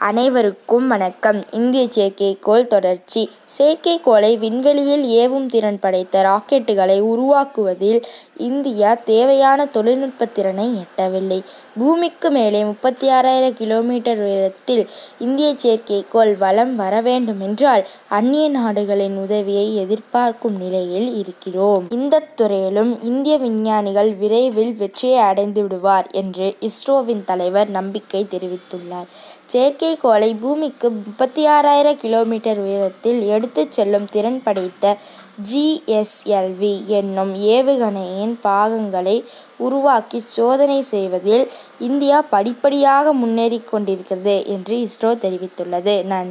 அனைவருக்கும் வணக்கம் இந்திய செயற்கைக்கோள் தொடர்ச்சி செயற்கைக்கோளை விண்வெளியில் ஏவும் திறன் படைத்த ராக்கெட்டுகளை உருவாக்குவதில் இந்தியா தேவையான தொழில்நுட்ப திறனை எட்டவில்லை. பூமிக்கு மேலே முப்பத்தி ஆறாயிரம் கிலோமீட்டர் உயரத்தில் இந்திய செயற்கைக்கோள் வலம் வர வேண்டுமென்றால் அந்நிய நாடுகளின் உதவியை எதிர்பார்க்கும் நிலையில் இருக்கிறோம். இந்த துறையிலும் இந்திய விஞ்ஞானிகள் விரைவில் வெற்றியை அடைந்து விடுவார் என்று இஸ்ரோவின் தலைவர் நம்பிக்கை தெரிவித்துள்ளார். செயற்கைக்கோளை பூமிக்கு முப்பத்தி ஆறாயிரம் கிலோமீட்டர் உயரத்தில் எடுத்துச் செல்லும் திறன் படைத்த ஜிஎஸ்எல்வி என்னும் ஏவுகணையின் பாகங்களை உருவாக்கி சோதனை செய்வதில் இந்தியா படிப்படியாக முன்னேறிக் கொண்டிருக்கிறது என்று இஸ்ரோ தெரிவித்துள்ளது. நன்றி.